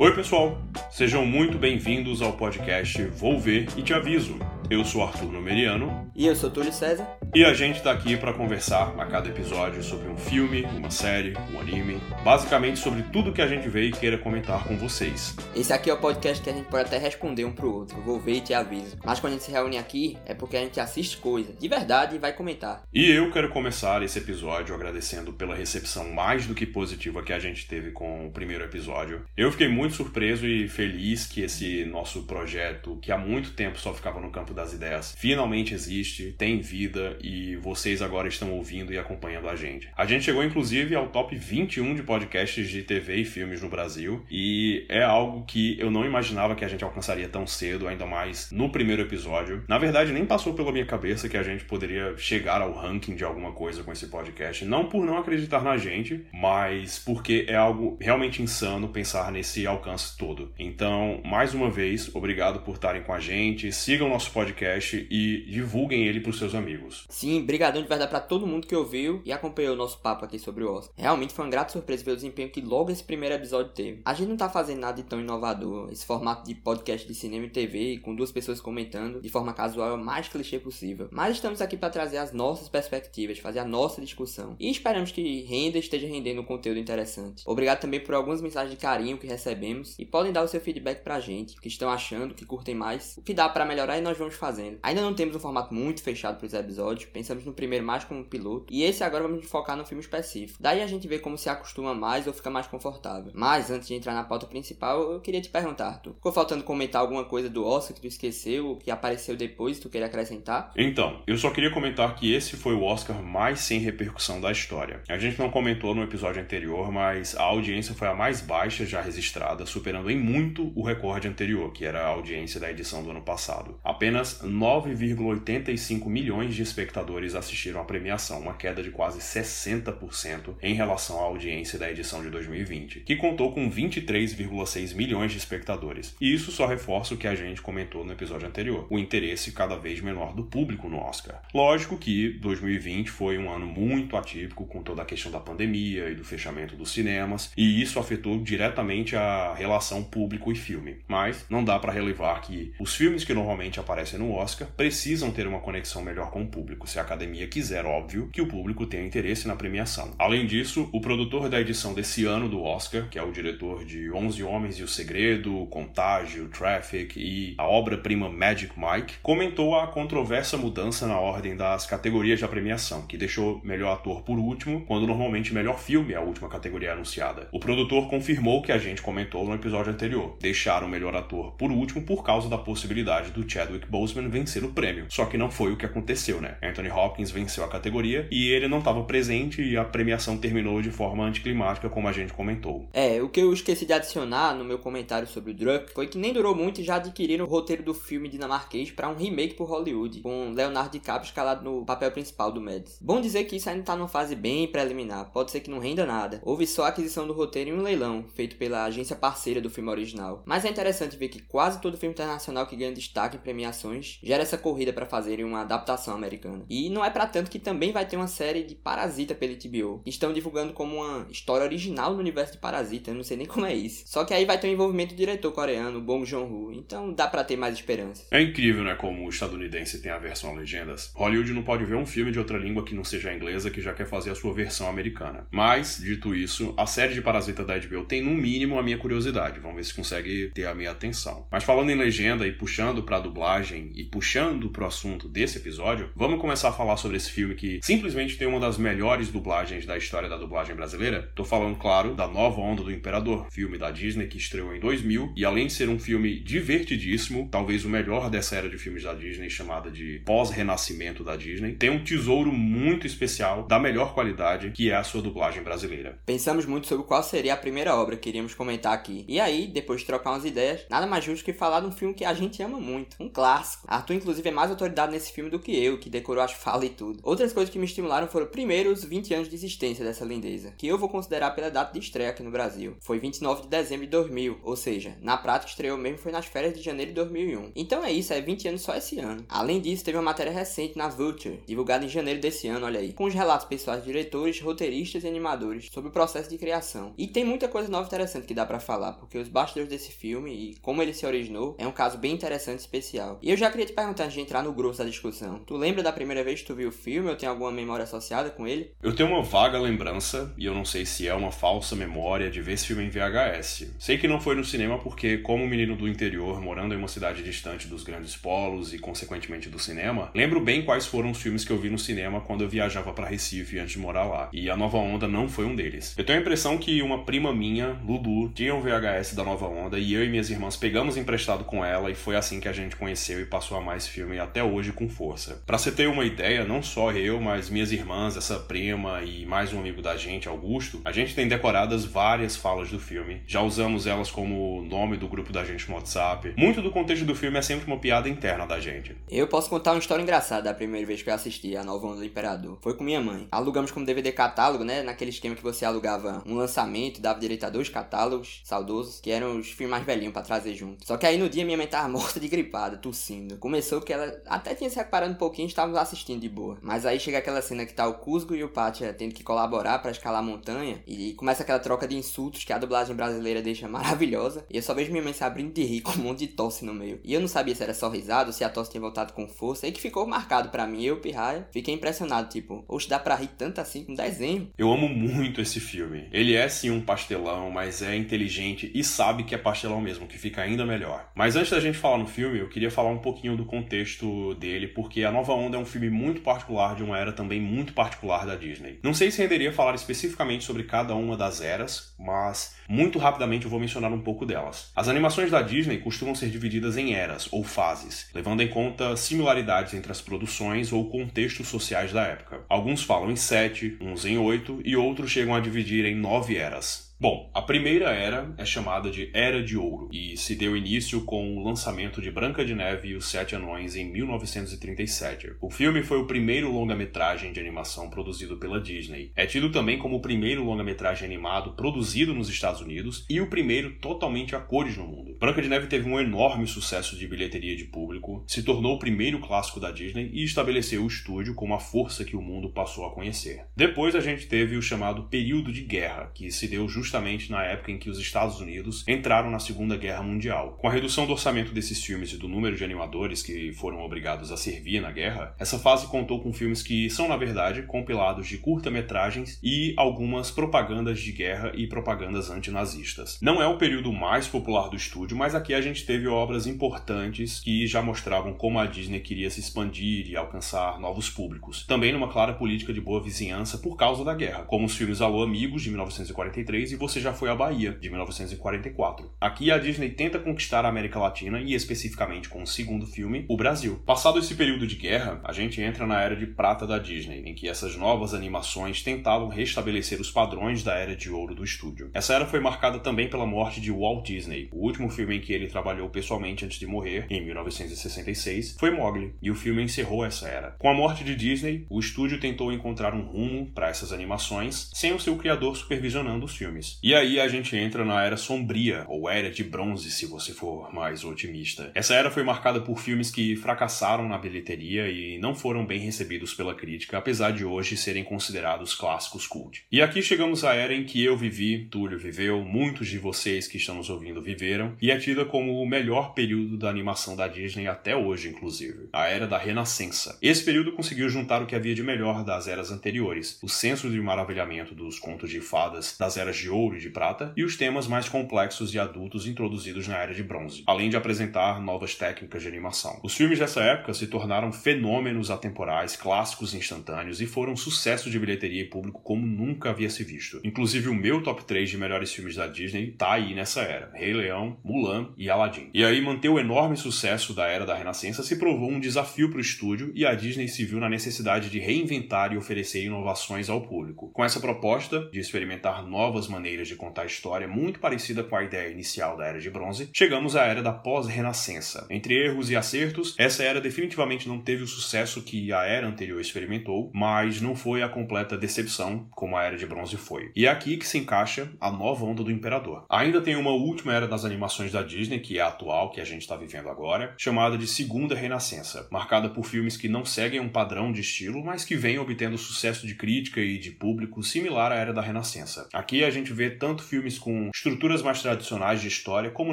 Oi, pessoal! Sejam muito bem-vindos ao podcast Vou Ver e Te Aviso. Eu sou Arthur Numeriano. E eu sou Túlio César. E a gente tá aqui para conversar a cada episódio sobre um filme, uma série, um anime, basicamente sobre tudo que a gente vê e queira comentar com vocês. Esse aqui é o podcast que a gente pode até responder um pro outro. Vou ver e te aviso. Mas quando a gente se reúne aqui, é porque a gente assiste coisa, de verdade, e vai comentar. E eu quero começar esse episódio agradecendo pela recepção mais do que positiva que a gente teve com o primeiro episódio. Eu fiquei muito surpreso e feliz que esse nosso projeto, que há muito tempo só ficava no campo das ideias finalmente existe, tem vida e vocês agora estão ouvindo e acompanhando a gente. A gente chegou inclusive ao top 21 de podcasts de TV e filmes no Brasil e é algo que eu não imaginava que a gente alcançaria tão cedo, ainda mais no primeiro episódio. Na verdade, nem passou pela minha cabeça que a gente poderia chegar ao ranking de alguma coisa com esse podcast, não por não acreditar na gente, mas porque é algo realmente insano pensar nesse alcance todo. Então, mais uma vez, obrigado por estarem com a gente. Sigam nosso podcast podcast e divulguem ele para os seus amigos. Sim, brigadão de verdade para todo mundo que ouviu e acompanhou o nosso papo aqui sobre o Oscar. Realmente foi uma grata surpresa ver o desempenho que logo esse primeiro episódio teve. A gente não tá fazendo nada de tão inovador. Esse formato de podcast de cinema e TV, com duas pessoas comentando de forma casual, é o mais clichê possível. Mas estamos aqui para trazer as nossas perspectivas, fazer a nossa discussão. E esperamos que renda esteja rendendo um conteúdo interessante. Obrigado também por algumas mensagens de carinho que recebemos e podem dar o seu feedback pra gente, o que estão achando, o que curtem mais, o que dá para melhorar e nós vamos fazendo. Ainda não temos um formato muito fechado para os episódios, pensamos no primeiro mais como piloto, e esse agora vamos focar no filme específico. Daí a gente vê como se acostuma mais ou fica mais confortável. Mas antes de entrar na pauta principal, eu queria te perguntar, Arthur. Ficou faltando comentar alguma coisa do Oscar que tu esqueceu, que apareceu depois e tu queria acrescentar? Então, eu só queria comentar que esse foi o Oscar mais sem repercussão da história. A gente não comentou no episódio anterior, mas a audiência foi a mais baixa já registrada, superando em muito o recorde anterior, que era a audiência da edição do ano passado. Apenas 9,85 milhões de espectadores assistiram à premiação, uma queda de quase 60% em relação à audiência da edição de 2020, que contou com 23,6 milhões de espectadores. E isso só reforça o que a gente comentou no episódio anterior, o interesse cada vez menor do público no Oscar. Lógico que 2020 foi um ano muito atípico com toda a questão da pandemia e do fechamento dos cinemas, e isso afetou diretamente a relação público e filme. Mas não dá para relevar que os filmes que normalmente aparecem no Oscar precisam ter uma conexão melhor com o público, se a academia quiser, óbvio, que o público tenha interesse na premiação. Além disso, o produtor da edição desse ano do Oscar, que é o diretor de Onze Homens e o Segredo, Contágio, Traffic e a obra-prima Magic Mike, comentou a controversa mudança na ordem das categorias da premiação, que deixou melhor ator por último, quando normalmente melhor filme é a última categoria anunciada. O produtor confirmou que a gente comentou no episódio anterior, deixaram o melhor ator por último por causa da possibilidade do Chadwick Boseman vencer o prêmio. Só que não foi o que aconteceu, né? Anthony Hopkins venceu a categoria e ele não estava presente e a premiação terminou de forma anticlimática, como a gente comentou. É, o que eu esqueci de adicionar no meu comentário sobre o Druck foi que nem durou muito e já adquiriram o roteiro do filme dinamarquês para um remake por Hollywood, com Leonardo DiCaprio escalado no papel principal do Mads. Bom dizer que isso ainda tá numa fase bem preliminar, pode ser que não renda nada. Houve só a aquisição do roteiro em um leilão, feito pela agência parceira do filme original. Mas é interessante ver que quase todo filme internacional que ganha destaque em premiações gera essa corrida para fazerem uma adaptação americana. E não é para tanto que também vai ter uma série de Parasita pela HBO. Estão divulgando como uma história original no universo de Parasita, eu não sei nem como é isso. Só que aí vai ter um envolvimento do diretor coreano, Bong Joon-ho, então dá para ter mais esperança. É incrível, né, como o estadunidense tem a versão legendas. Hollywood não pode ver um filme de outra língua que não seja a inglesa que já quer fazer a sua versão americana. Mas, dito isso, a série de Parasita da HBO tem no mínimo a minha curiosidade. Vamos ver se consegue ter a minha atenção. Mas falando em legenda e puxando para dublagem e puxando pro assunto desse episódio, vamos começar a falar sobre esse filme que simplesmente tem uma das melhores dublagens da história da dublagem brasileira. Tô falando, claro, da Nova Onda do Imperador, filme da Disney que estreou em 2000 e além de ser um filme divertidíssimo, talvez o melhor dessa era de filmes da Disney chamada de pós-renascimento da Disney, tem um tesouro muito especial da melhor qualidade que é a sua dublagem brasileira. Pensamos muito sobre qual seria a primeira obra que iríamos comentar aqui. E aí, depois de trocar umas ideias, nada mais justo que falar de um filme que a gente ama muito, um clássico clássico. Arthur, inclusive, é mais autoridade nesse filme do que eu, que decorou as falas e tudo. Outras coisas que me estimularam foram, primeiro, os 20 anos de existência dessa lindeza, que eu vou considerar pela data de estreia aqui no Brasil. Foi 29 de dezembro de 2000, ou seja, na prática estreou mesmo foi nas férias de janeiro de 2001. Então é isso, é 20 anos só esse ano. Além disso, teve uma matéria recente na Vulture, divulgada em janeiro desse ano, olha aí, com os relatos pessoais de diretores, roteiristas e animadores sobre o processo de criação. E tem muita coisa nova interessante que dá para falar, porque os bastidores desse filme e como ele se originou é um caso bem interessante e especial. E eu já queria te perguntar antes de entrar no grosso da discussão. Tu lembra da primeira vez que tu viu o filme ou tem alguma memória associada com ele? Eu tenho uma vaga lembrança, e eu não sei se é uma falsa memória, de ver esse filme em VHS. Sei que não foi no cinema porque, como menino do interior, morando em uma cidade distante dos grandes polos e, consequentemente, do cinema, lembro bem quais foram os filmes que eu vi no cinema quando eu viajava para Recife antes de morar lá. E A Nova Onda não foi um deles. Eu tenho a impressão que uma prima minha, Lulu, tinha um VHS da Nova Onda e eu e minhas irmãs pegamos emprestado com ela e foi assim que a gente conheceu e passou a mais filme até hoje com força. Para você ter uma ideia, não só eu, mas minhas irmãs, essa prima e mais um amigo da gente, Augusto, a gente tem decoradas várias falas do filme. Já usamos elas como nome do grupo da gente no WhatsApp. Muito do contexto do filme é sempre uma piada interna da gente. Eu posso contar uma história engraçada da primeira vez que eu assisti a Nova Onda do Imperador. Foi com minha mãe. Alugamos como DVD catálogo, né? Naquele esquema que você alugava um lançamento, dava direito a dois catálogos saudosos, que eram os filmes mais velhinhos para trazer junto. Só que aí no dia minha mãe tava morta de gripada, tossindo. Começou que ela até tinha se reparado um pouquinho, estávamos assistindo de boa. Mas aí chega aquela cena que tá o Cusco e o Pátia tendo que colaborar para escalar a montanha e começa aquela troca de insultos que a dublagem brasileira deixa maravilhosa. E eu só vejo minha mãe se abrindo de rir com um monte de tosse no meio. E eu não sabia se era só risada ou se a tosse tinha voltado com força. E que ficou marcado para mim. Eu, Pirraia, fiquei impressionado, tipo, oxe, dá pra rir tanto assim com desenho. Eu amo muito esse filme. Ele é sim um pastelão, mas é inteligente e sabe que é pastelão mesmo, que fica ainda melhor. Mas antes da gente falar no filme, eu queria falar um pouquinho do contexto dele, porque A Nova Onda é um filme muito particular de uma era também muito particular da Disney. Não sei se renderia falar especificamente sobre cada uma das eras, mas muito rapidamente eu vou mencionar um pouco delas. As animações da Disney costumam ser divididas em eras ou fases, levando em conta similaridades entre as produções ou contextos sociais da época. Alguns falam em sete, uns em oito e outros chegam a dividir em nove eras. Bom, a primeira era é chamada de Era de Ouro e se deu início com o lançamento de Branca de Neve e os Sete Anões em 1937. O filme foi o primeiro longa-metragem de animação produzido pela Disney. É tido também como o primeiro longa-metragem animado produzido nos Estados Unidos e o primeiro totalmente a cores no mundo. Branca de Neve teve um enorme sucesso de bilheteria de público, se tornou o primeiro clássico da Disney e estabeleceu o estúdio como a força que o mundo passou a conhecer. Depois a gente teve o chamado período de guerra, que se deu justamente justamente na época em que os Estados Unidos entraram na Segunda Guerra Mundial. Com a redução do orçamento desses filmes e do número de animadores que foram obrigados a servir na guerra, essa fase contou com filmes que são, na verdade, compilados de curta-metragens e algumas propagandas de guerra e propagandas antinazistas. Não é o período mais popular do estúdio, mas aqui a gente teve obras importantes que já mostravam como a Disney queria se expandir e alcançar novos públicos. Também numa clara política de boa vizinhança por causa da guerra, como os filmes Alô Amigos, de 1943, e você Já Foi à Bahia, de 1944. Aqui a Disney tenta conquistar a América Latina e, especificamente com o segundo filme, o Brasil. Passado esse período de guerra, a gente entra na era de prata da Disney, em que essas novas animações tentavam restabelecer os padrões da era de ouro do estúdio. Essa era foi marcada também pela morte de Walt Disney. O último filme em que ele trabalhou pessoalmente antes de morrer, em 1966, foi Mowgli, e o filme encerrou essa era. Com a morte de Disney, o estúdio tentou encontrar um rumo para essas animações, sem o seu criador supervisionando os filmes. E aí a gente entra na Era Sombria, ou Era de Bronze, se você for mais otimista. Essa era foi marcada por filmes que fracassaram na bilheteria e não foram bem recebidos pela crítica, apesar de hoje serem considerados clássicos cult. E aqui chegamos à era em que eu vivi, Túlio viveu, muitos de vocês que estão nos ouvindo viveram, e é tida como o melhor período da animação da Disney até hoje, inclusive. A Era da Renascença. Esse período conseguiu juntar o que havia de melhor das eras anteriores, o senso de maravilhamento dos contos de fadas das eras de e de prata, e os temas mais complexos e adultos introduzidos na era de bronze, além de apresentar novas técnicas de animação. Os filmes dessa época se tornaram fenômenos atemporais, clássicos instantâneos e foram sucesso de bilheteria e público como nunca havia se visto. Inclusive o meu top 3 de melhores filmes da Disney tá aí nessa era: Rei Leão, Mulan e Aladdin. E aí manter o enorme sucesso da era da Renascença se provou um desafio para o estúdio e a Disney se viu na necessidade de reinventar e oferecer inovações ao público. Com essa proposta de experimentar novas maneiras maneiras de contar a história muito parecida com a ideia inicial da Era de Bronze, chegamos à Era da Pós-Renascença. Entre erros e acertos, essa era definitivamente não teve o sucesso que a Era anterior experimentou, mas não foi a completa decepção como a Era de Bronze foi. E é aqui que se encaixa a nova onda do Imperador. Ainda tem uma última era das animações da Disney, que é a atual, que a gente está vivendo agora, chamada de Segunda Renascença, marcada por filmes que não seguem um padrão de estilo, mas que vêm obtendo sucesso de crítica e de público similar à Era da Renascença. Aqui a gente vê tanto filmes com estruturas mais tradicionais de história, como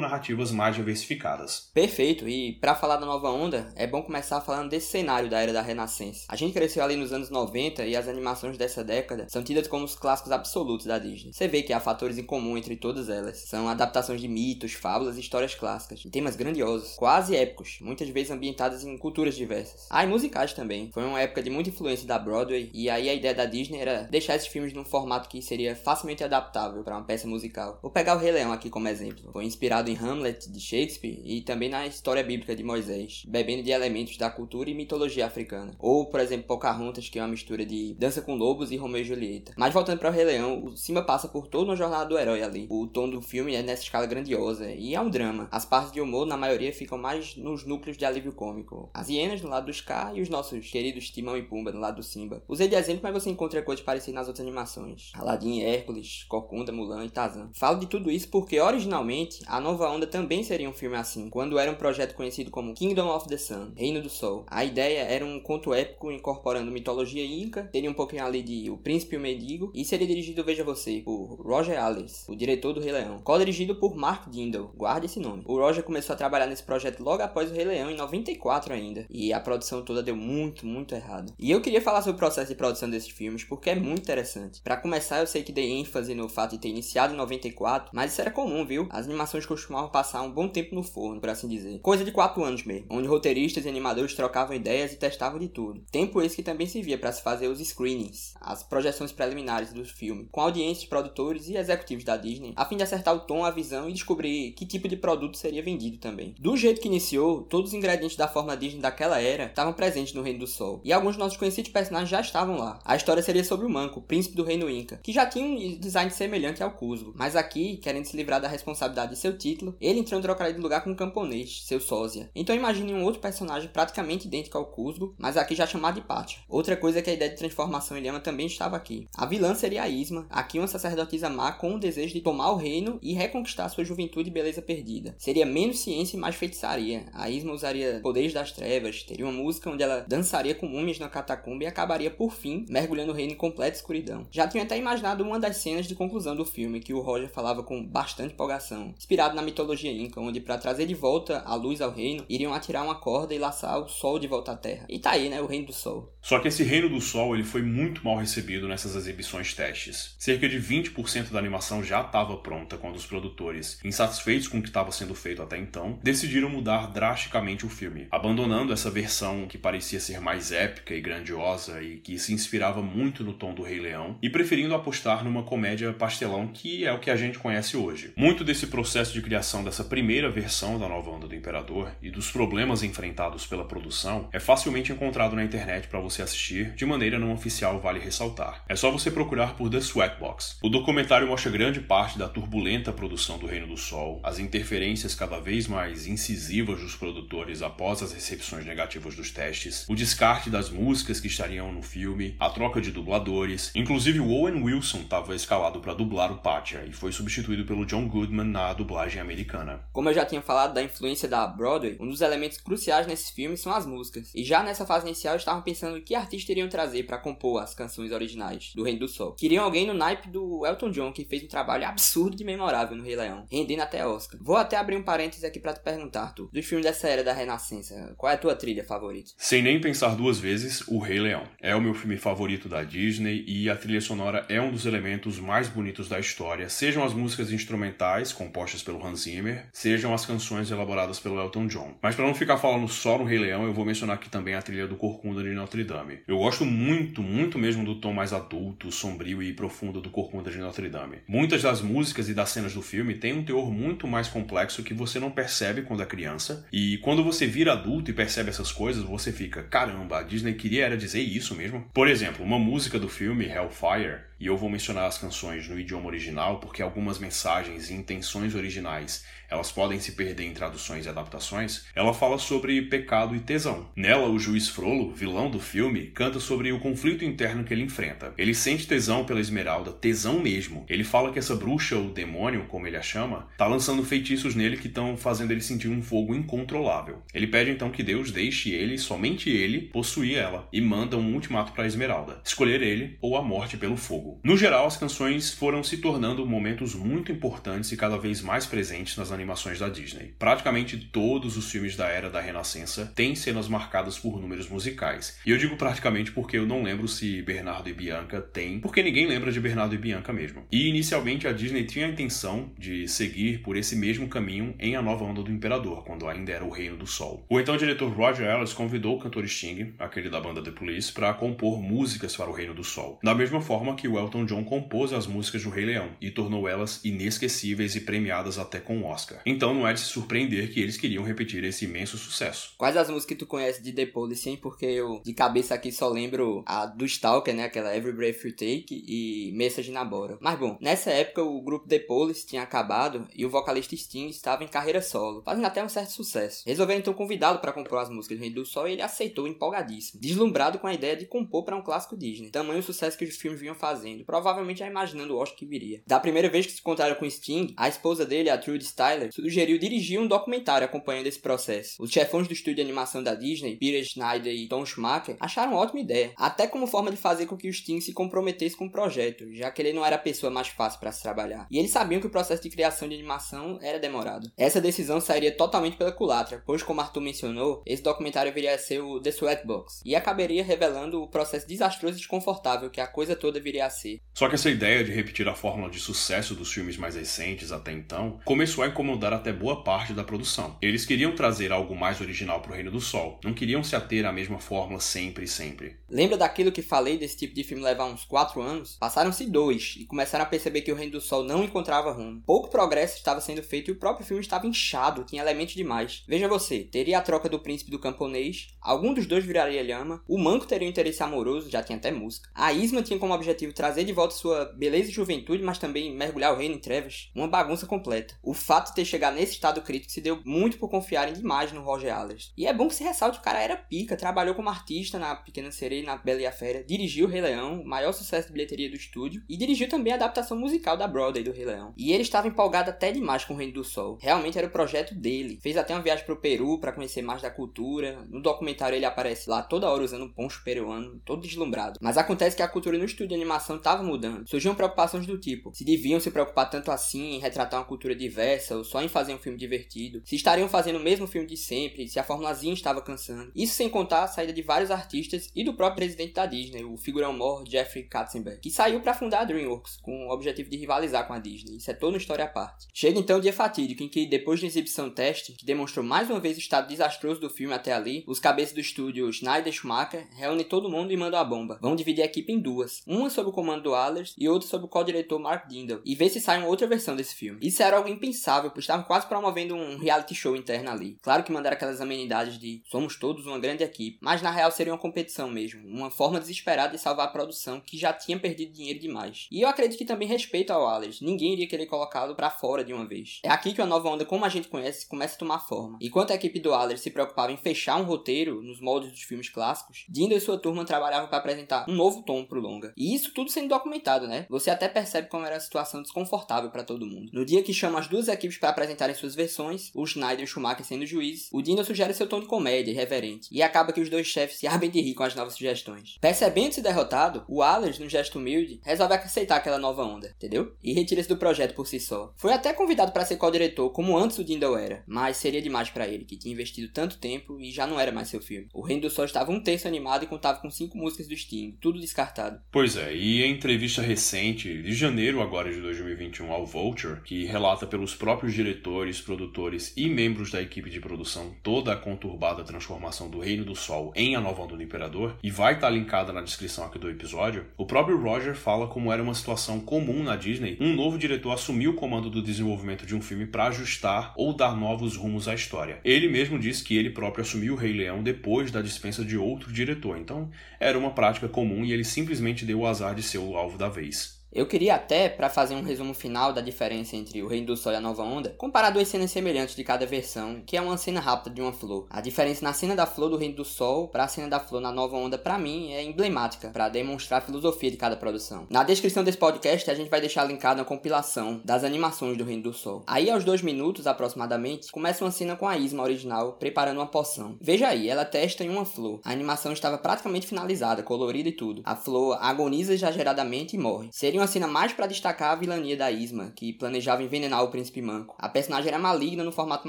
narrativas mais diversificadas. Perfeito, e para falar da nova onda, é bom começar falando desse cenário da Era da Renascença. A gente cresceu ali nos anos 90 e as animações dessa década são tidas como os clássicos absolutos da Disney. Você vê que há fatores em comum entre todas elas. São adaptações de mitos, fábulas e histórias clássicas, e temas grandiosos, quase épicos, muitas vezes ambientadas em culturas diversas. Ah, e musicais também. Foi uma época de muita influência da Broadway, e aí a ideia da Disney era deixar esses filmes num formato que seria facilmente adaptável para uma peça musical. Vou pegar o Rei Leão aqui como exemplo. Foi inspirado em Hamlet de Shakespeare e também na história bíblica de Moisés, bebendo de elementos da cultura e mitologia africana. Ou, por exemplo, Pocahontas, que é uma mistura de Dança com Lobos e Romeu e Julieta. Mas voltando para o Rei Leão, o Simba passa por toda uma jornada do herói ali. O tom do filme é nessa escala grandiosa e é um drama. As partes de humor, na maioria, ficam mais nos núcleos de alívio cômico. As hienas no lado do Scar e os nossos queridos Timão e Pumba no lado do Simba. Usei de exemplo, mas você encontra coisas parecidas nas outras animações. Aladdin, Hércules, Corcunda, Mulan e Tarzan. Falo de tudo isso porque, originalmente, a Nova Onda também seria um filme assim, quando era um projeto conhecido como Kingdom of the Sun, Reino do Sol. A ideia era um conto épico incorporando mitologia inca, teria um pouquinho ali de O Príncipe e o Mendigo, e seria dirigido, veja você, por Roger Allers, o diretor do Rei Leão. Co-dirigido por Mark Dindal, guarde esse nome. O Roger começou a trabalhar nesse projeto logo após o Rei Leão, em 94 ainda, e a produção toda deu muito, muito errado. E eu queria falar sobre o processo de produção desses filmes, porque é muito interessante. Para começar, eu sei que dei ênfase no fato de ter iniciado em 94, mas isso era comum, viu? As animações costumavam passar um bom tempo no forno, por assim dizer. Coisa de 4 anos mesmo, onde roteiristas e animadores trocavam ideias e testavam de tudo. Tempo esse que também servia para se fazer os screenings, as projeções preliminares do filme, com audiências, produtores e executivos da Disney, a fim de acertar o tom, a visão e descobrir que tipo de produto seria vendido também. Do jeito que iniciou, todos os ingredientes da forma Disney daquela era estavam presentes no Reino do Sol, e alguns nossos conhecidos personagens já estavam lá. A história seria sobre o Manco, príncipe do Reino Inca, que já tinha um design semelhante ao Cusco, mas aqui, querendo se livrar da responsabilidade de seu título, ele entrou em trocar de lugar com um camponês, seu sósia. Então imagine um outro personagem praticamente idêntico ao Cusco, mas aqui já chamado de Pátia. Outra coisa é que a ideia de transformação em lhama também estava aqui. A vilã seria a Isma, aqui uma sacerdotisa má com o desejo de tomar o reino e reconquistar sua juventude e beleza perdida. Seria menos ciência e mais feitiçaria. A Isma usaria poderes das trevas, teria uma música onde ela dançaria com múmias na catacumba e acabaria por fim mergulhando o reino em completa escuridão. Já tinha até imaginado uma das cenas de conclusão do filme que o Roger falava com bastante empolgação, inspirado na mitologia inca, onde para trazer de volta a luz ao reino, iriam atirar uma corda e laçar o sol de volta à terra. E tá aí, né, o reino do sol. Só que esse reino do sol ele foi muito mal recebido nessas exibições testes. Cerca de 20% da animação já estava pronta quando os produtores, insatisfeitos com o que estava sendo feito até então, decidiram mudar drasticamente o filme, abandonando essa versão que parecia ser mais épica e grandiosa e que se inspirava muito no tom do Rei Leão, e preferindo apostar numa comédia pastelão que é o que a gente conhece hoje. Muito desse processo de criação dessa primeira versão da nova onda do Imperador e dos problemas enfrentados pela produção é facilmente encontrado na internet para você assistir, de maneira não oficial, vale ressaltar. É só você procurar por The Sweatbox. O documentário mostra grande parte da turbulenta produção do Reino do Sol, as interferências cada vez mais incisivas dos produtores após as recepções negativas dos testes, o descarte das músicas que estariam no filme, a troca de dubladores. Inclusive, o Owen Wilson estava escalado para dublar o Pátia e foi substituído pelo John Goodman na dublagem americana. Como eu já tinha falado da influência da Broadway, um dos elementos cruciais nesse filme são as músicas. E já nessa fase inicial estavam pensando que artistas iriam trazer para compor as canções originais do Reino do Sol. Queriam alguém no naipe do Elton John, que fez um trabalho absurdo de memorável no Rei Leão, rendendo até Oscar. Vou até abrir um parênteses aqui para te perguntar, tu, dos filmes dessa era da Renascença, qual é a tua trilha favorita? Sem nem pensar duas vezes, O Rei Leão. É o meu filme favorito da Disney e a trilha sonora é um dos elementos mais bonitos da história, sejam as músicas instrumentais compostas pelo Hans Zimmer, sejam as canções elaboradas pelo Elton John. Mas para não ficar falando só no Rei Leão, eu vou mencionar aqui também a trilha do Corcunda de Notre Dame. Eu gosto muito, muito mesmo do tom mais adulto, sombrio e profundo do Corcunda de Notre Dame. Muitas das músicas e das cenas do filme têm um teor muito mais complexo que você não percebe quando é criança, e quando você vira adulto e percebe essas coisas, você fica, caramba, a Disney queria era dizer isso mesmo? Por exemplo, uma música do filme Hellfire e eu vou mencionar as canções no idioma original, porque algumas mensagens e intenções originais elas podem se perder em traduções e adaptações, ela fala sobre pecado e tesão. Nela, o juiz Frollo, vilão do filme, canta sobre o conflito interno que ele enfrenta. Ele sente tesão pela Esmeralda, tesão mesmo. Ele fala que essa bruxa, ou demônio, como ele a chama, tá lançando feitiços nele que estão fazendo ele sentir um fogo incontrolável. Ele pede então que Deus deixe ele, somente ele, possuir ela e manda um ultimato para Esmeralda: escolher ele ou a morte pelo fogo. No geral, as canções foram se tornando momentos muito importantes e cada vez mais presentes nas animações da Disney. Praticamente todos os filmes da era da Renascença têm cenas marcadas por números musicais. E eu digo praticamente porque eu não lembro se Bernardo e Bianca tem, porque ninguém lembra de Bernardo e Bianca mesmo. E inicialmente a Disney tinha a intenção de seguir por esse mesmo caminho em A Nova Onda do Imperador, quando ainda era o Reino do Sol. O então diretor Roger Ellis convidou o cantor Sting, aquele da banda The Police, para compor músicas para o Reino do Sol. Da mesma forma que o Elton John compôs as músicas do Rei Leão e tornou elas inesquecíveis e premiadas até com o Oscar. Então não é de se surpreender que eles queriam repetir esse imenso sucesso. Quais as músicas que tu conhece de The Police? Porque eu, de cabeça aqui, só lembro a do Stalker, né? Aquela Every Breath You Take e Message na Bora. Mas bom, nessa época o grupo The Police tinha acabado e o vocalista Sting estava em carreira solo, fazendo até um certo sucesso. Resolveram então convidá-lo para compor as músicas do Rei do Sol e ele aceitou empolgadíssimo, deslumbrado com a ideia de compor para um clássico Disney. Tamanho sucesso que os filmes vinham fazendo, provavelmente já imaginando o Oscar que viria. Da primeira vez que se encontraram com Sting, a esposa dele, a Trudy Styler, Tyler sugeriu dirigir um documentário acompanhando esse processo. Os chefões do estúdio de animação da Disney, Peter Schneider e Tom Schumacher, acharam ótima ideia, até como forma de fazer com que o Sting se comprometesse com o projeto, já que ele não era a pessoa mais fácil para se trabalhar. E eles sabiam que o processo de criação de animação era demorado. Essa decisão sairia totalmente pela culatra, pois como Arthur mencionou, esse documentário viria a ser o The Sweatbox, e acabaria revelando o processo desastroso e desconfortável que a coisa toda viria a ser. Só que essa ideia de repetir a fórmula de sucesso dos filmes mais recentes até então começou a incomodar até boa parte da produção. Eles queriam trazer algo mais original para o Reino do Sol, não queriam se ater à mesma fórmula sempre e sempre. Lembra daquilo que falei desse tipo de filme levar uns 4 anos? Passaram-se dois e começaram a perceber que o Reino do Sol não encontrava rumo. Pouco progresso estava sendo feito e o próprio filme estava inchado, tinha elementos demais. Veja você, teria a troca do príncipe do camponês, algum dos dois viraria lhama, o Manco teria um interesse amoroso, já tinha até música. A Isma tinha como objetivo trazer de volta sua beleza e juventude, mas também mergulhar o reino em trevas. Uma bagunça completa. O fato ter chegado nesse estado crítico se deu muito por confiarem demais no Roger Allers. E é bom que se ressalte que o cara era pica, trabalhou como artista na Pequena Sereia na Bela e a Fera, dirigiu o Rei Leão, o maior sucesso de bilheteria do estúdio, e dirigiu também a adaptação musical da Broadway do Rei Leão. E ele estava empolgado até demais com o Reino do Sol. Realmente era o projeto dele. Fez até uma viagem pro Peru para conhecer mais da cultura. No documentário ele aparece lá toda hora usando um poncho peruano, todo deslumbrado. Mas acontece que a cultura no estúdio de animação estava mudando. Surgiam preocupações do tipo: se deviam se preocupar tanto assim em retratar uma cultura diversa ou só em fazer um filme divertido, se estariam fazendo o mesmo filme de sempre, se a formulazinha estava cansando. Isso sem contar a saída de vários artistas e do próprio presidente da Disney, o figurão mor Jeffrey Katzenberg, que saiu para fundar a DreamWorks com o objetivo de rivalizar com a Disney. Isso é toda uma história à parte. Chega então o dia fatídico em que, depois de exibição teste, que demonstrou mais uma vez o estado desastroso do filme até ali, os cabeças do estúdio Schneider Schumacher reúnem todo mundo e mandam a bomba. Vão dividir a equipe em duas, uma sob o do Allers e outra sob o co-diretor Mark Dindal, e ver se sai uma outra versão desse filme. Isso era algo impensável, pois estavam quase promovendo um reality show interno ali. Claro que mandaram aquelas amenidades de somos todos uma grande equipe, mas na real seria uma competição mesmo, uma forma desesperada de salvar a produção que já tinha perdido dinheiro demais. E eu acredito que também respeito ao Allers, ninguém iria querer colocá-lo para fora de uma vez. É aqui que a nova onda, como a gente conhece, começa a tomar forma. Enquanto a equipe do Allers se preocupava em fechar um roteiro nos moldes dos filmes clássicos, Dindal e sua turma trabalhavam para apresentar um novo tom pro longa. E isso tudo sendo documentado, né? Você até percebe como era uma situação desconfortável para todo mundo. No dia que chama as duas equipes para apresentarem suas versões, o Schneider e o Schumacher sendo juiz, o Dindal sugere seu tom de comédia irreverente, e acaba que os dois chefes se ardem de rir com as novas sugestões. Percebendo-se derrotado, o Allers, num gesto humilde, resolve aceitar aquela nova onda, entendeu? E retira-se do projeto por si só. Foi até convidado para ser co-diretor, como antes o Dindal era, mas seria demais para ele, que tinha investido tanto tempo e já não era mais seu filme. O Reino do Sol estava um terço animado e contava com cinco músicas do Sting, tudo descartado. Pois é, e em entrevista recente, de janeiro agora de 2021 ao Vulture, que relata pelos próprios diretores, produtores e membros da equipe de produção toda a conturbada transformação do Reino do Sol em A Nova Onda do Imperador, e vai estar linkada na descrição aqui do episódio, o próprio Roger fala como era uma situação comum na Disney um novo diretor assumir o comando do desenvolvimento de um filme para ajustar ou dar novos rumos à história. Ele mesmo disse que ele próprio assumiu o Rei Leão depois da dispensa de outro diretor, então era uma prática comum e ele simplesmente deu o azar de ser o alvo da vez. Eu queria até, para fazer um resumo final da diferença entre o Reino do Sol e a Nova Onda, comparar duas cenas semelhantes de cada versão, que é uma cena rápida de uma flor. A diferença na cena da flor do Reino do Sol para a cena da flor na Nova Onda, para mim, é emblemática, para demonstrar a filosofia de cada produção. Na descrição desse podcast, a gente vai deixar linkado a compilação das animações do Reino do Sol. Aí, aos dois minutos aproximadamente, começa uma cena com a Isma original preparando uma poção. Veja aí, ela testa em uma flor. A animação estava praticamente finalizada, colorida e tudo. A flor agoniza exageradamente e morre. Seria uma cena mais para destacar a vilania da Isma, que planejava envenenar o príncipe manco. A personagem era maligna no formato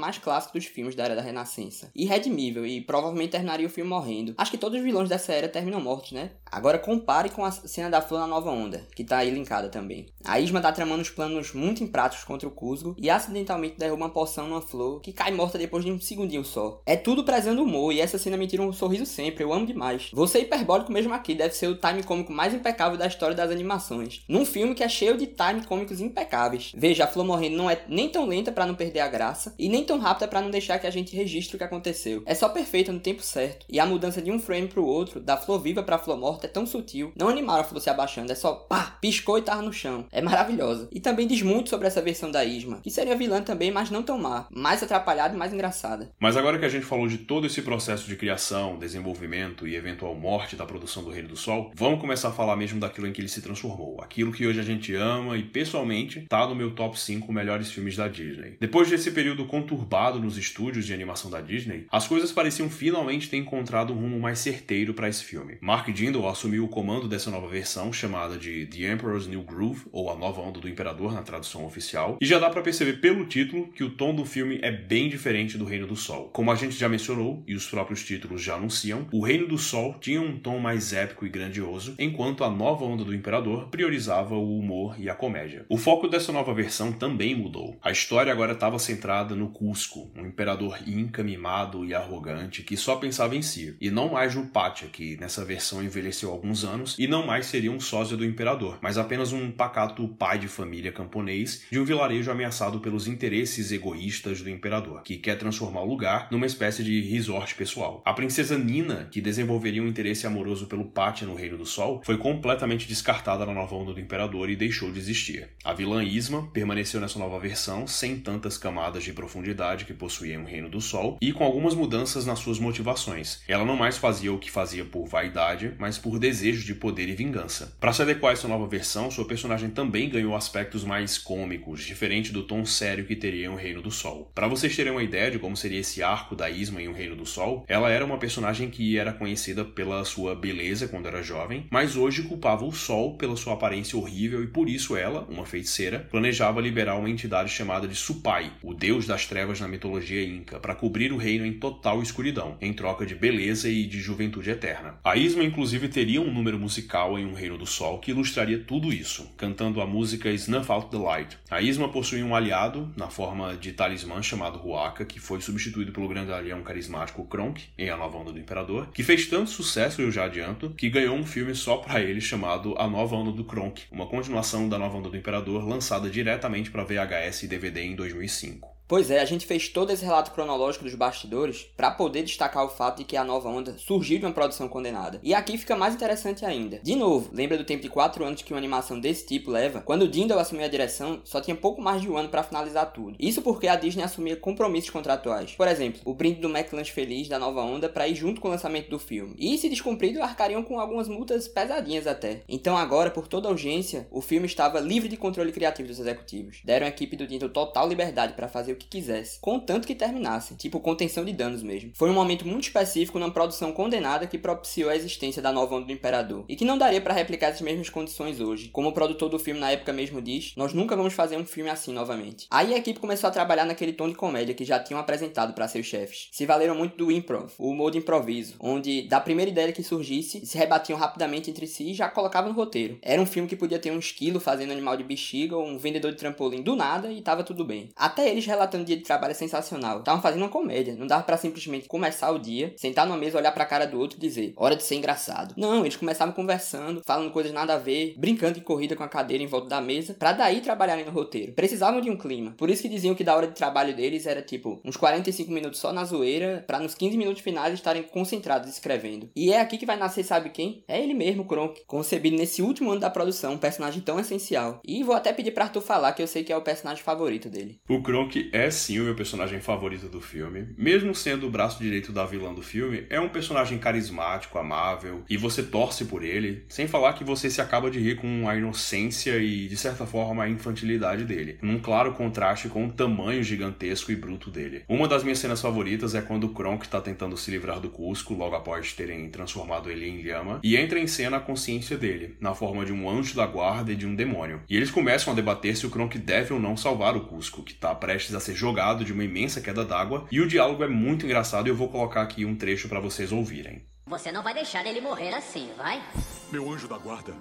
mais clássico dos filmes da era da Renascença. Irredimível e provavelmente terminaria o filme morrendo. Acho que todos os vilões dessa era terminam mortos, né? Agora compare com a cena da flor na Nova Onda, que tá aí linkada também. A Isma tá tramando uns planos muito impráticos contra o Cusco e acidentalmente derruba uma poção numa flor que cai morta depois de um segundinho só. É tudo prezando humor e essa cena me tira um sorriso sempre, eu amo demais. Ser hiperbólico mesmo aqui, deve ser o time cômico mais impecável da história das animações. Num filme que é cheio de time cômicos impecáveis. Veja, a flor morrendo não é nem tão lenta para não perder a graça e nem tão rápida para não deixar que a gente registre o que aconteceu. É só perfeita no tempo certo e a mudança de um frame pro outro, da flor viva pra flor morta, é tão sutil. Não animaram a flor se abaixando, é só pá, piscou e tava no chão. É maravilhosa. E também diz muito sobre essa versão da Isma, que seria vilã também, mas não tão má. Mais atrapalhada e mais engraçada. Mas agora que a gente falou de todo esse processo de criação, desenvolvimento e eventual morte da produção do Reino do Sol, vamos começar a falar mesmo daquilo em que ele se transformou. Aquilo que hoje a gente ama e pessoalmente tá no meu top 5 melhores filmes da Disney. Depois desse período conturbado nos estúdios de animação da Disney, as coisas pareciam finalmente ter encontrado um rumo mais certeiro para esse filme. Mark Dindal assumiu o comando dessa nova versão, chamada de The Emperor's New Groove, ou A Nova Onda do Imperador na tradução oficial, e já dá para perceber pelo título que o tom do filme é bem diferente do Reino do Sol. Como a gente já mencionou, e os próprios títulos já anunciam, o Reino do Sol tinha um tom mais épico e grandioso, enquanto a Nova Onda do Imperador priorizava o humor e a comédia. O foco dessa nova versão também mudou. A história agora estava centrada no Cusco, um imperador inca mimado e arrogante que só pensava em si, e não mais no Pátia, que nessa versão envelheceu alguns anos e não mais seria um sósia do imperador, mas apenas um pacato pai de família camponês de um vilarejo ameaçado pelos interesses egoístas do imperador, que quer transformar o lugar numa espécie de resort pessoal. A princesa Nina, que desenvolveria um interesse amoroso pelo Pátia no Reino do Sol, foi completamente descartada na nova onda do imperador e deixou de existir. A vilã Isma permaneceu nessa nova versão sem tantas camadas de profundidade que possuía o Reino do Sol e com algumas mudanças nas suas motivações. Ela não mais fazia o que fazia por vaidade, mas por desejo de poder e vingança. Para se adequar a essa nova versão, sua personagem também ganhou aspectos mais cômicos, diferente do tom sério que teria em O Reino do Sol. Para vocês terem uma ideia de como seria esse arco da Isma em O Reino do Sol, ela era uma personagem que era conhecida pela sua beleza quando era jovem, mas hoje culpava o Sol pela sua aparência horrível e por isso ela, uma feiticeira, planejava liberar uma entidade chamada de Supai, o deus das trevas na mitologia inca, para cobrir o reino em total escuridão, em troca de beleza e de juventude eterna. A Isma, inclusive, teria um número musical em Um Reino do Sol que ilustraria tudo isso, cantando a música Snuff Out the Light. A Isma possuía um aliado, na forma de talismã chamado Huaca, que foi substituído pelo grandalhão carismático Kronk, em A Nova Onda do Imperador, que fez tanto sucesso, eu já adianto, que ganhou um filme só para ele chamado A Nova Onda do Kronk, uma continuação da Nova Onda do Imperador lançada diretamente para VHS e DVD em 2005. Pois é, a gente fez todo esse relato cronológico dos bastidores para poder destacar o fato de que a nova onda surgiu de uma produção condenada. E aqui fica mais interessante ainda. De novo, lembra do tempo de 4 anos que uma animação desse tipo leva? Quando o Dindal assumiu a direção, só tinha pouco mais de um ano para finalizar tudo. Isso porque a Disney assumia compromissos contratuais. Por exemplo, o brinde do McLanche Feliz da nova onda para ir junto com o lançamento do filme. E se descumprido, arcariam com algumas multas pesadinhas até. Então agora, por toda urgência, o filme estava livre de controle criativo dos executivos. Deram à equipe do Dindal total liberdade para fazer o que quisesse, contanto que terminasse, tipo contenção de danos mesmo. Foi um momento muito específico numa produção condenada que propiciou a existência da nova onda do Imperador, e que não daria para replicar essas mesmas condições hoje. Como o produtor do filme na época mesmo diz, nós nunca vamos fazer um filme assim novamente. Aí a equipe começou a trabalhar naquele tom de comédia que já tinham apresentado para seus chefes. Se valeram muito do improv, o humor de improviso, onde da primeira ideia que surgisse, se rebatiam rapidamente entre si e já colocavam no roteiro. Era um filme que podia ter um esquilo fazendo animal de bexiga ou um vendedor de trampolim do nada e tava tudo bem. Até eles relataram relatando o dia de trabalho sensacional. Estavam fazendo uma comédia. Não dava para simplesmente começar o dia, sentar numa mesa, olhar pra cara do outro e dizer, hora de ser engraçado. Não, eles começavam conversando, falando coisas nada a ver, brincando de corrida com a cadeira em volta da mesa, para daí trabalharem no roteiro. Precisavam de um clima. Por isso que diziam que da hora de trabalho deles era tipo uns 45 minutos só na zoeira, para nos 15 minutos finais estarem concentrados escrevendo. E é aqui que vai nascer, sabe quem? É ele mesmo, Kronk, concebido nesse último ano da produção, um personagem tão essencial. E vou até pedir para Arthur falar que eu sei que é o personagem favorito dele. O Kronk é sim o meu personagem favorito do filme. Mesmo sendo o braço direito da vilã do filme, é um personagem carismático, amável, e você torce por ele, sem falar que você se acaba de rir com a inocência e, de certa forma, a infantilidade dele, num claro contraste com o tamanho gigantesco e bruto dele. Uma das minhas cenas favoritas é quando o Kronk está tentando se livrar do Cusco, logo após terem transformado ele em lhama, e entra em cena a consciência dele, na forma de um anjo da guarda e de um demônio. E eles começam a debater se o Kronk deve ou não salvar o Cusco, que está prestes a ser jogado de uma imensa queda d'água, e o diálogo é muito engraçado e eu vou colocar aqui um trecho para vocês ouvirem. Você não vai deixar ele morrer assim, vai? Meu anjo da guarda.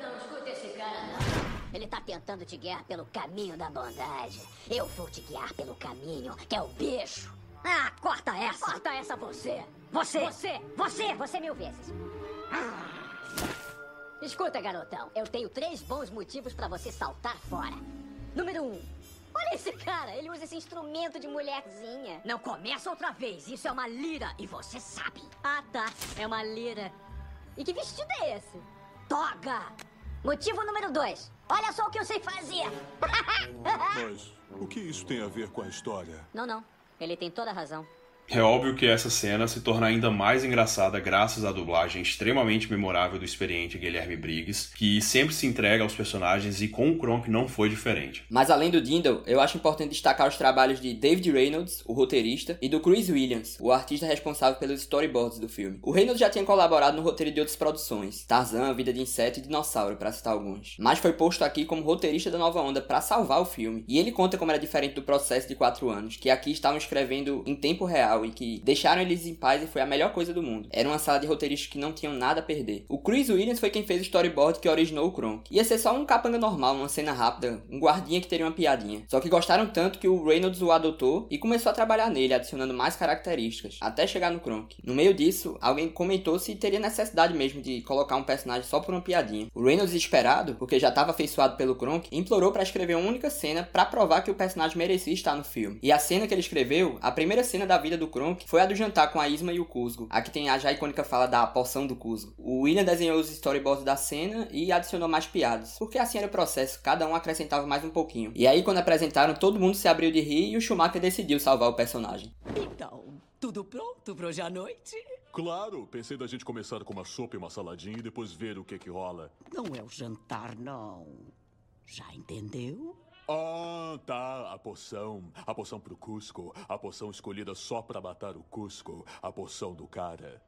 Não escuta esse cara, não. Ele tá tentando te guiar pelo caminho da bondade. Eu vou te guiar pelo caminho, que é o bicho. Ah, corta essa! Corta essa você! Você! Você! Você! Você mil vezes! Ah. Escuta, garotão. Eu tenho três bons motivos pra você saltar fora. Número um. Olha esse cara, ele usa esse instrumento de mulherzinha. Não começa outra vez, isso é uma lira e você sabe. Ah, tá, é uma lira. E que vestido é esse? Toga! Motivo número dois. Olha só o que eu sei fazer. Mas o que isso tem a ver com a história? Não, não. Ele tem toda a razão. É óbvio que essa cena se torna ainda mais engraçada graças à dublagem extremamente memorável do experiente Guilherme Briggs, que sempre se entrega aos personagens e com o Kronk não foi diferente. Mas além do Dindal, eu acho importante destacar os trabalhos de David Reynolds, o roteirista, e do Chris Williams, o artista responsável pelos storyboards do filme. O Reynolds já tinha colaborado no roteiro de outras produções, Tarzan, Vida de Inseto e Dinossauro, para citar alguns. Mas foi posto aqui como roteirista da Nova Onda para salvar o filme. E ele conta como era diferente do processo de 4 anos, que aqui estavam escrevendo em tempo real e que deixaram eles em paz e foi a melhor coisa do mundo. Era uma sala de roteiristas que não tinham nada a perder. O Chris Williams foi quem fez o storyboard que originou o Kronk. Ia ser só um capanga normal, uma cena rápida, um guardinha que teria uma piadinha. Só que gostaram tanto que o Reynolds o adotou e começou a trabalhar nele, adicionando mais características, até chegar no Kronk. No meio disso, alguém comentou se teria necessidade mesmo de colocar um personagem só por uma piadinha. O Reynolds, desesperado, porque já estava afeiçoado pelo Kronk, implorou para escrever uma única cena para provar que o personagem merecia estar no filme. E a cena que ele escreveu, a primeira cena da vida do Kronk, foi a do jantar com a Isma e o Cusco. Aqui tem a já icônica fala da poção do Cusco. O William desenhou os storyboards da cena e adicionou mais piadas, porque assim era o processo, cada um acrescentava mais um pouquinho. E aí quando apresentaram, todo mundo se abriu de rir e o Schumacher decidiu salvar o personagem. Então, tudo pronto para hoje à noite? Claro, pensei da gente começar com uma sopa e uma saladinha e depois ver o que que rola. Não é o jantar, não. Já entendeu? Ah, tá, a poção. A poção pro Cusco. A poção escolhida só pra matar o Cusco. A poção do cara.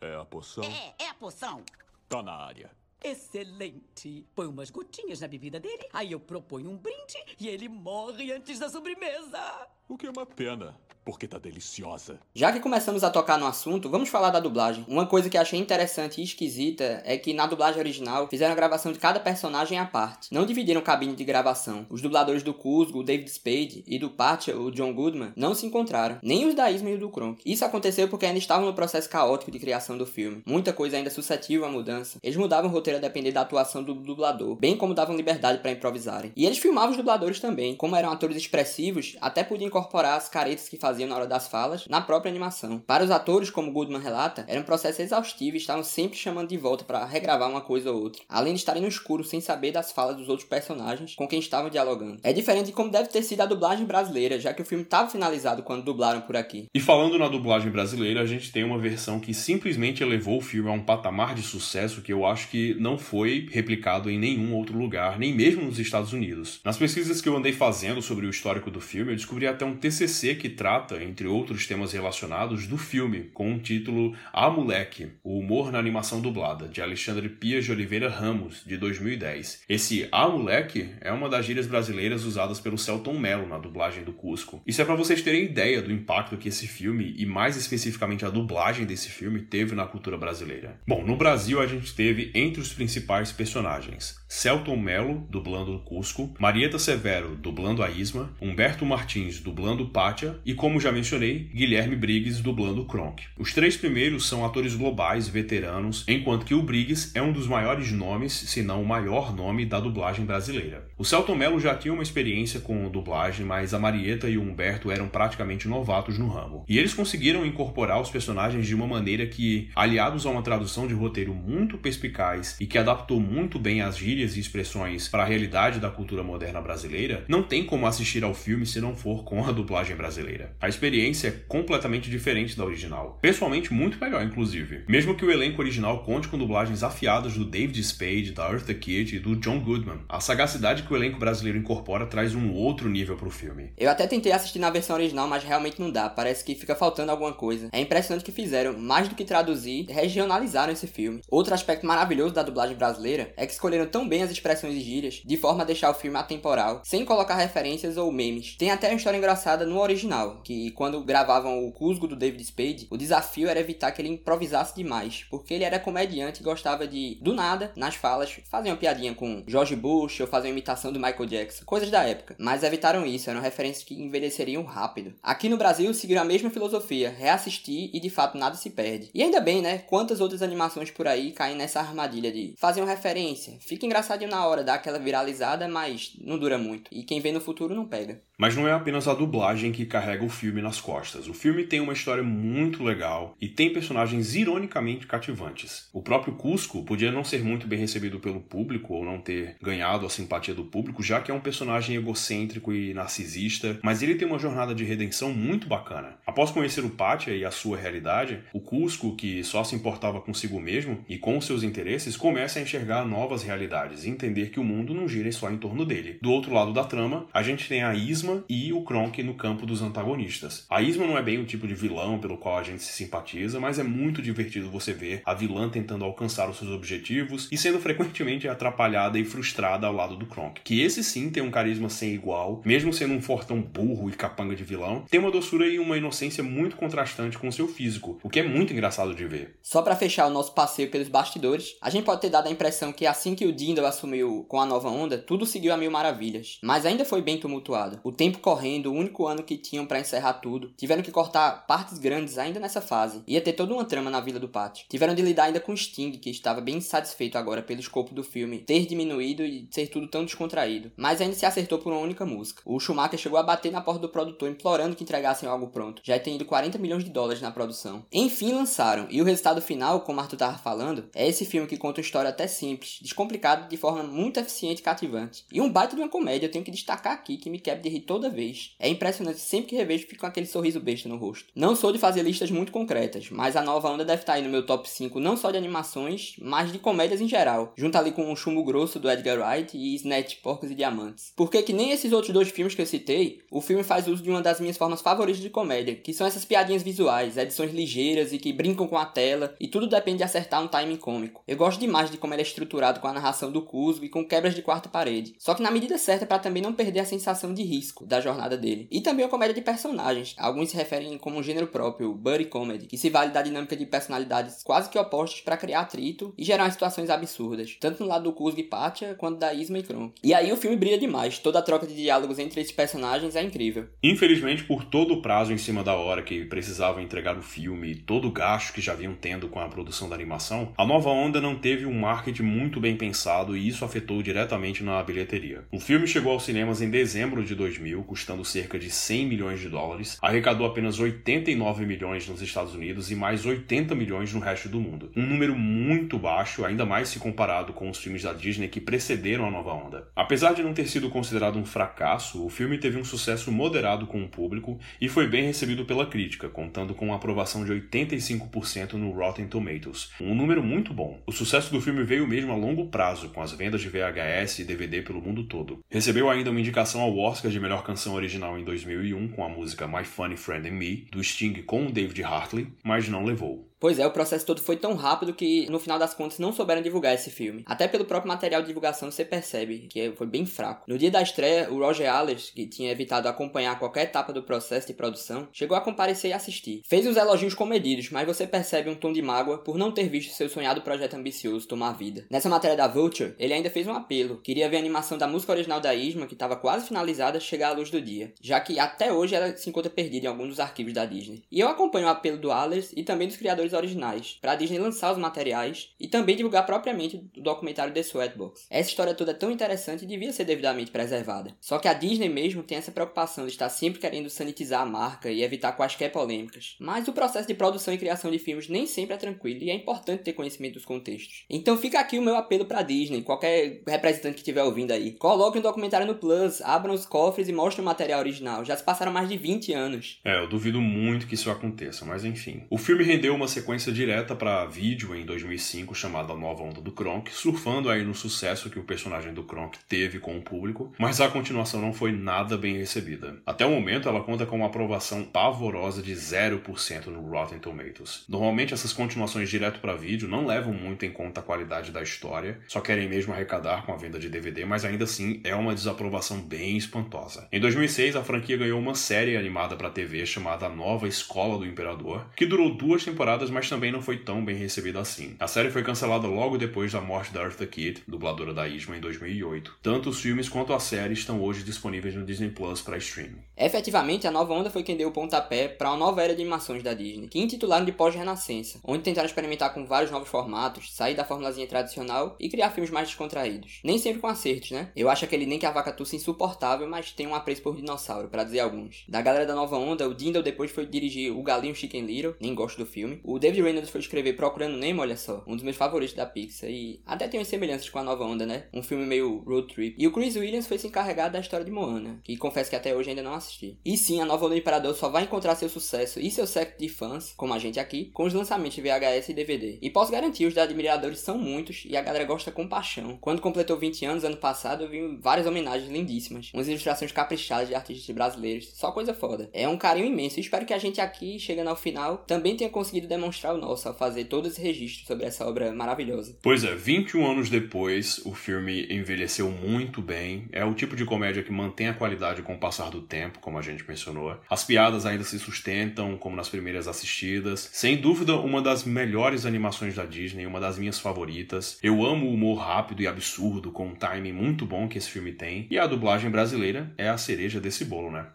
É a poção? É, é a poção. Tá na área. Excelente. Põe umas gotinhas na bebida dele, aí eu proponho um brinde e ele morre antes da sobremesa. O que é uma pena, porque tá deliciosa. Já que começamos a tocar no assunto, vamos falar da dublagem. Uma coisa que achei interessante e esquisita é que na dublagem original fizeram a gravação de cada personagem à parte. Não dividiram cabine de gravação. Os dubladores do Cusco, o David Spade, e do Patcha, o John Goodman, não se encontraram. Nem os da Isma e do Kronk. Isso aconteceu porque ainda estavam no processo caótico de criação do filme. Muita coisa ainda suscetível à mudança. Eles mudavam o roteiro a depender da atuação do dublador, bem como davam liberdade para improvisarem. E eles filmavam os dubladores também. Como eram atores expressivos, até podiam incorporar as caretas que faziam na hora das falas na própria animação. Para os atores, como Goodman relata, era um processo exaustivo e estavam sempre chamando de volta para regravar uma coisa ou outra, além de estarem no escuro sem saber das falas dos outros personagens com quem estavam dialogando. É diferente de como deve ter sido a dublagem brasileira, já que o filme estava finalizado quando dublaram por aqui. E falando na dublagem brasileira, a gente tem uma versão que simplesmente elevou o filme a um patamar de sucesso que eu acho que não foi replicado em nenhum outro lugar, nem mesmo nos Estados Unidos. Nas pesquisas que eu andei fazendo sobre o histórico do filme, eu descobri até um TCC que trata trata, entre outros temas relacionados, do filme, com o título A Moleque, o humor na animação dublada, de Alexandre Pias de Oliveira Ramos, de 2010. Esse A Moleque é uma das gírias brasileiras usadas pelo Celton Mello na dublagem do Cusco. Isso é para vocês terem ideia do impacto que esse filme, e mais especificamente a dublagem desse filme, teve na cultura brasileira. Bom, no Brasil a gente teve entre os principais personagens Celton Mello, dublando Cusco, Marieta Severo, dublando a Isma, Humberto Martins, dublando Pátia e, como já mencionei, Guilherme Briggs, dublando Kronk. Os três primeiros são atores globais veteranos, enquanto que o Briggs é um dos maiores nomes, se não o maior nome, da dublagem brasileira. O Celton Mello já tinha uma experiência com dublagem, mas a Marieta e o Humberto eram praticamente novatos no ramo. E eles conseguiram incorporar os personagens de uma maneira que, aliados a uma tradução de roteiro muito perspicaz e que adaptou muito bem as gírias e expressões para a realidade da cultura moderna brasileira, não tem como assistir ao filme se não for com a dublagem brasileira. A experiência é completamente diferente da original. Pessoalmente, muito melhor, inclusive. Mesmo que o elenco original conte com dublagens afiadas do David Spade, da Eartha Kitt e do John Goodman, a sagacidade que o elenco brasileiro incorpora traz um outro nível pro filme. Eu até tentei assistir na versão original, mas realmente não dá. Parece que fica faltando alguma coisa. É impressionante que fizeram, mais do que traduzir, regionalizaram esse filme. Outro aspecto maravilhoso da dublagem brasileira é que escolheram tão bem as expressões e gírias, de forma a deixar o filme atemporal, sem colocar referências ou memes. Tem até uma história engraçada no original, que quando gravavam o Cusco do David Spade, o desafio era evitar que ele improvisasse demais, porque ele era comediante e gostava de, do nada, nas falas, fazer uma piadinha com George Bush ou fazer uma imitação do Michael Jackson, coisas da época. Mas evitaram isso, eram referências que envelheceriam rápido. Aqui no Brasil seguiram a mesma filosofia, reassistir e de fato nada se perde. E ainda bem, né? Quantas outras animações por aí caem nessa armadilha de fazer uma referência, fica engraçadinho na hora, dá aquela viralizada, mas não dura muito. E quem vê no futuro não pega. Mas não é apenas a dublagem que carrega o filme nas costas. O filme tem uma história muito legal e tem personagens ironicamente cativantes. O próprio Cusco podia não ser muito bem recebido pelo público ou não ter ganhado a simpatia do público, já que é um personagem egocêntrico e narcisista, mas ele tem uma jornada de redenção muito bacana. Após conhecer o Pátia e a sua realidade, o Cusco, que só se importava consigo mesmo e com seus interesses, começa a enxergar novas realidades e entender que o mundo não gira só em torno dele. Do outro lado da trama, a gente tem a Isma e o Kronk no campo dos antagonistas. A Isma não é bem o tipo de vilão pelo qual a gente se simpatiza, mas é muito divertido você ver a vilã tentando alcançar os seus objetivos e sendo frequentemente atrapalhada e frustrada ao lado do Kronk. Que esse sim tem um carisma sem igual, mesmo sendo um fortão burro e capanga de vilão, tem uma doçura e uma inocência muito contrastante com seu físico, o que é muito engraçado de ver. Só para fechar o nosso passeio pelos bastidores, a gente pode ter dado a impressão que assim que o Dindal assumiu com a nova onda, tudo seguiu a mil maravilhas, mas ainda foi bem tumultuado. O tempo correndo, o único ano que tinham para tudo. Tiveram que cortar partes grandes ainda nessa fase. Ia ter toda uma trama na Vila do Pátio. Tiveram de lidar ainda com Sting, que estava bem insatisfeito agora pelo escopo do filme ter diminuído e ser tudo tão descontraído. Mas ainda se acertou por uma única música. O Schumacher chegou a bater na porta do produtor implorando que entregassem algo pronto. Já tem ido 40 milhões de dólares na produção. Enfim, lançaram. E o resultado final, como Arthur tava falando, é esse filme que conta uma história até simples, descomplicado de forma muito eficiente e cativante. E um baita de uma comédia, eu tenho que destacar aqui que me quebra de rir toda vez. É impressionante, sempre que revejo fico com aquele sorriso besta no rosto. Não sou de fazer listas muito concretas, mas a nova onda deve estar aí no meu top 5 não só de animações, mas de comédias em geral, junto ali com o Chumbo Grosso do Edgar Wright e Snatch, Porcos e Diamantes. Porque que nem esses outros dois filmes que eu citei, o filme faz uso de uma das minhas formas favoritas de comédia, que são essas piadinhas visuais, edições ligeiras e que brincam com a tela, e tudo depende de acertar um timing cômico. Eu gosto demais de como ele é estruturado com a narração do Cusco e com quebras de quarta parede. Só que na medida certa para também não perder a sensação de risco da jornada dele. E também a comédia de personagens. Alguns se referem como um gênero próprio, buddy comedy, que se vale da dinâmica de personalidades quase que opostas para criar atrito e gerar situações absurdas, tanto no lado do Kuzg e Pátia quanto da Isma e Kronk. E aí o filme brilha demais, toda a troca de diálogos entre esses personagens é incrível. Infelizmente, por todo o prazo em cima da hora que precisavam entregar o filme e todo o gasto que já vinham tendo com a produção da animação, a nova onda não teve um marketing muito bem pensado e isso afetou diretamente na bilheteria. O filme chegou aos cinemas em dezembro de 2000, custando cerca de 100 milhões de dólares, arrecadou apenas 89 milhões nos Estados Unidos e mais 80 milhões no resto do mundo. Um número muito baixo, ainda mais se comparado com os filmes da Disney que precederam a nova onda. Apesar de não ter sido considerado um fracasso, o filme teve um sucesso moderado com o público e foi bem recebido pela crítica, contando com uma aprovação de 85% no Rotten Tomatoes, um número muito bom. O sucesso do filme veio mesmo a longo prazo, com as vendas de VHS e DVD pelo mundo todo. Recebeu ainda uma indicação ao Oscar de melhor canção original em 2001 com a música música My Funny Friend and Me, do Sting com David Hartley, mas não levou. Pois é, o processo todo foi tão rápido que, no final das contas, não souberam divulgar esse filme. Até pelo próprio material de divulgação você percebe que foi bem fraco. No dia da estreia, o Roger Allers, que tinha evitado acompanhar qualquer etapa do processo de produção, chegou a comparecer e assistir. Fez uns elogios comedidos, mas você percebe um tom de mágoa por não ter visto seu sonhado projeto ambicioso tomar vida. Nessa matéria da Vulture, ele ainda fez um apelo. Queria ver a animação da música original da Isma, que estava quase finalizada, chegar à luz do dia, já que até hoje ela se encontra perdida em alguns dos arquivos da Disney. E eu acompanho o apelo do Allers e também dos criadores originais, para a Disney lançar os materiais e também divulgar propriamente o documentário The Sweatbox. Essa história toda é tão interessante e devia ser devidamente preservada. Só que a Disney mesmo tem essa preocupação de estar sempre querendo sanitizar a marca e evitar quaisquer polêmicas. Mas o processo de produção e criação de filmes nem sempre é tranquilo e é importante ter conhecimento dos contextos. Então fica aqui o meu apelo para Disney, qualquer representante que estiver ouvindo aí. Coloque um documentário no Plus, abram os cofres e mostrem o material original. Já se passaram mais de 20 anos. É, eu duvido muito que isso aconteça, mas enfim. O filme rendeu uma sequência direta para vídeo em 2005 chamada Nova Onda do Kronk, surfando aí no sucesso que o personagem do Kronk teve com o público, mas a continuação não foi nada bem recebida. Até o momento ela conta com uma aprovação pavorosa de 0% no Rotten Tomatoes. Normalmente essas continuações direto para vídeo não levam muito em conta a qualidade da história, só querem mesmo arrecadar com a venda de DVD, mas ainda assim é uma desaprovação bem espantosa. Em 2006 a franquia ganhou uma série animada para TV chamada Nova Escola do Imperador, que durou duas temporadas, mas também não foi tão bem recebida assim. A série foi cancelada logo depois da morte da Eartha Kitt, dubladora da Isma, em 2008. Tanto os filmes quanto a série estão hoje disponíveis no Disney Plus para streaming. Efetivamente, a nova onda foi quem deu o pontapé para uma nova era de animações da Disney, que intitularam de pós-renascença, onde tentaram experimentar com vários novos formatos, sair da formulazinha tradicional e criar filmes mais descontraídos. Nem sempre com acertos, né? Eu acho aquele Nem que a Vaca Tussa insuportável, mas tem um apreço por dinossauro, para dizer alguns. Da galera da nova onda, o Dindal depois foi dirigir O Galinho Chicken Little, nem gosto do filme. O David Reynolds foi escrever Procurando Nemo, olha só, um dos meus favoritos da Pixar, e até tem umas semelhanças com a nova onda, né? Um filme meio road trip. E o Chris Williams foi se encarregar da história de Moana, que confesso que até hoje ainda não assisti. E sim, a nova onda do Imperador só vai encontrar seu sucesso e seu século de fãs, como a gente aqui, com os lançamentos de VHS e DVD. E posso garantir, os admiradores são muitos e a galera gosta com paixão. Quando completou 20 anos, ano passado, eu vi várias homenagens lindíssimas, umas ilustrações caprichadas de artistas brasileiros, só coisa foda. É um carinho imenso e espero que a gente aqui, chegando ao final, também tenha conseguido demonstrar o nosso ao fazer todo esse registro sobre essa obra maravilhosa. Pois é, 21 anos depois, o filme envelheceu muito bem. É o tipo de comédia que mantém a qualidade com o passar do tempo, como a gente mencionou. As piadas ainda se sustentam, como nas primeiras assistidas. Sem dúvida, uma das melhores animações da Disney, uma das minhas favoritas. Eu amo o humor rápido e absurdo, com um timing muito bom que esse filme tem. E a dublagem brasileira é a cereja desse bolo, né?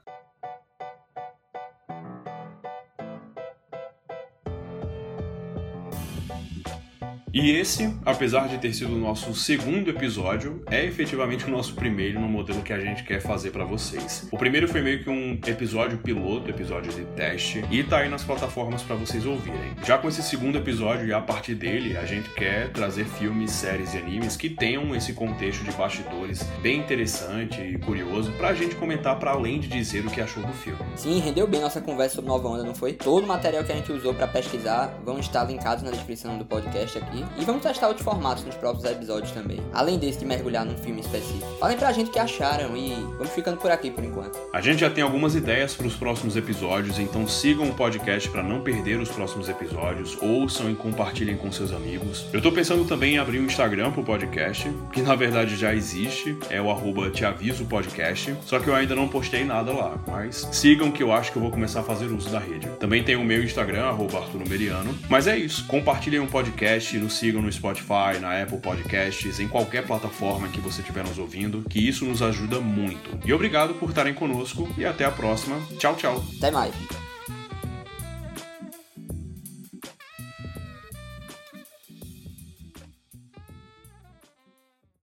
E esse, apesar de ter sido o nosso segundo episódio, é efetivamente o nosso primeiro no modelo que a gente quer fazer para vocês. O primeiro foi meio que um episódio piloto, episódio de teste, e tá aí nas plataformas para vocês ouvirem. Já com esse segundo episódio e a partir dele, a gente quer trazer filmes, séries e animes que tenham esse contexto de bastidores bem interessante e curioso pra gente comentar para além de dizer o que achou do filme. Sim, rendeu bem nossa conversa sobre Nova Onda, não foi? Todo o material que a gente usou para pesquisar vão estar linkados na descrição do podcast aqui. E vamos testar outros formatos nos próximos episódios também. Além desse de mergulhar num filme específico. Falem pra gente o que acharam e vamos ficando por aqui por enquanto. A gente já tem algumas ideias para os próximos episódios, então sigam o podcast para não perder os próximos episódios, ouçam e compartilhem com seus amigos. Eu tô pensando também em abrir um Instagram pro podcast, que na verdade já existe, é o arroba te aviso podcast, só que eu ainda não postei nada lá, mas sigam que eu acho que eu vou começar a fazer uso da rede. Também tem o meu Instagram, arroba Arthur Meriano. Mas é isso, compartilhem o um podcast, nos sigam no Spotify, na Apple Podcasts, em qualquer plataforma que você estiver nos ouvindo, que isso nos ajuda muito. E obrigado por estarem conosco e até a próxima. Tchau, tchau. Até mais.